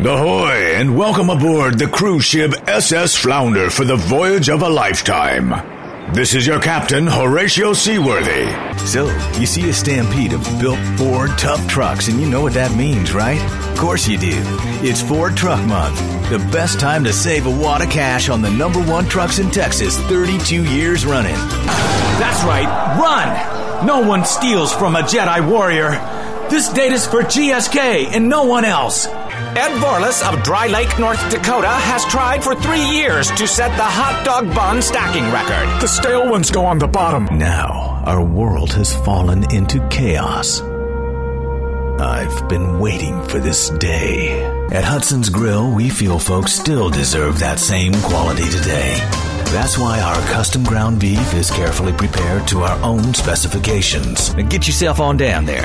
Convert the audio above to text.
Ahoy, and welcome aboard the cruise ship SS Flounder for the voyage of a lifetime. This is your captain, Horatio Seaworthy. So, you see a stampede of built Ford tough trucks, and you know what that means, right? Of course you do. It's Ford Truck Month. The best time to save a wad of cash on the number one trucks in Texas 32 years running. That's right, run! No one steals from a Jedi warrior. This date is for GSK and no one else. Ed Vorlis of Dry Lake, North Dakota has tried for three years to set the hot dog bun stacking record. The stale ones go on the bottom. Now, our world has fallen into chaos. I've been waiting for this day. At Hudson's Grill, we feel folks still deserve that same quality today. That's why our custom ground beef is carefully prepared to our own specifications. Now get yourself on down there.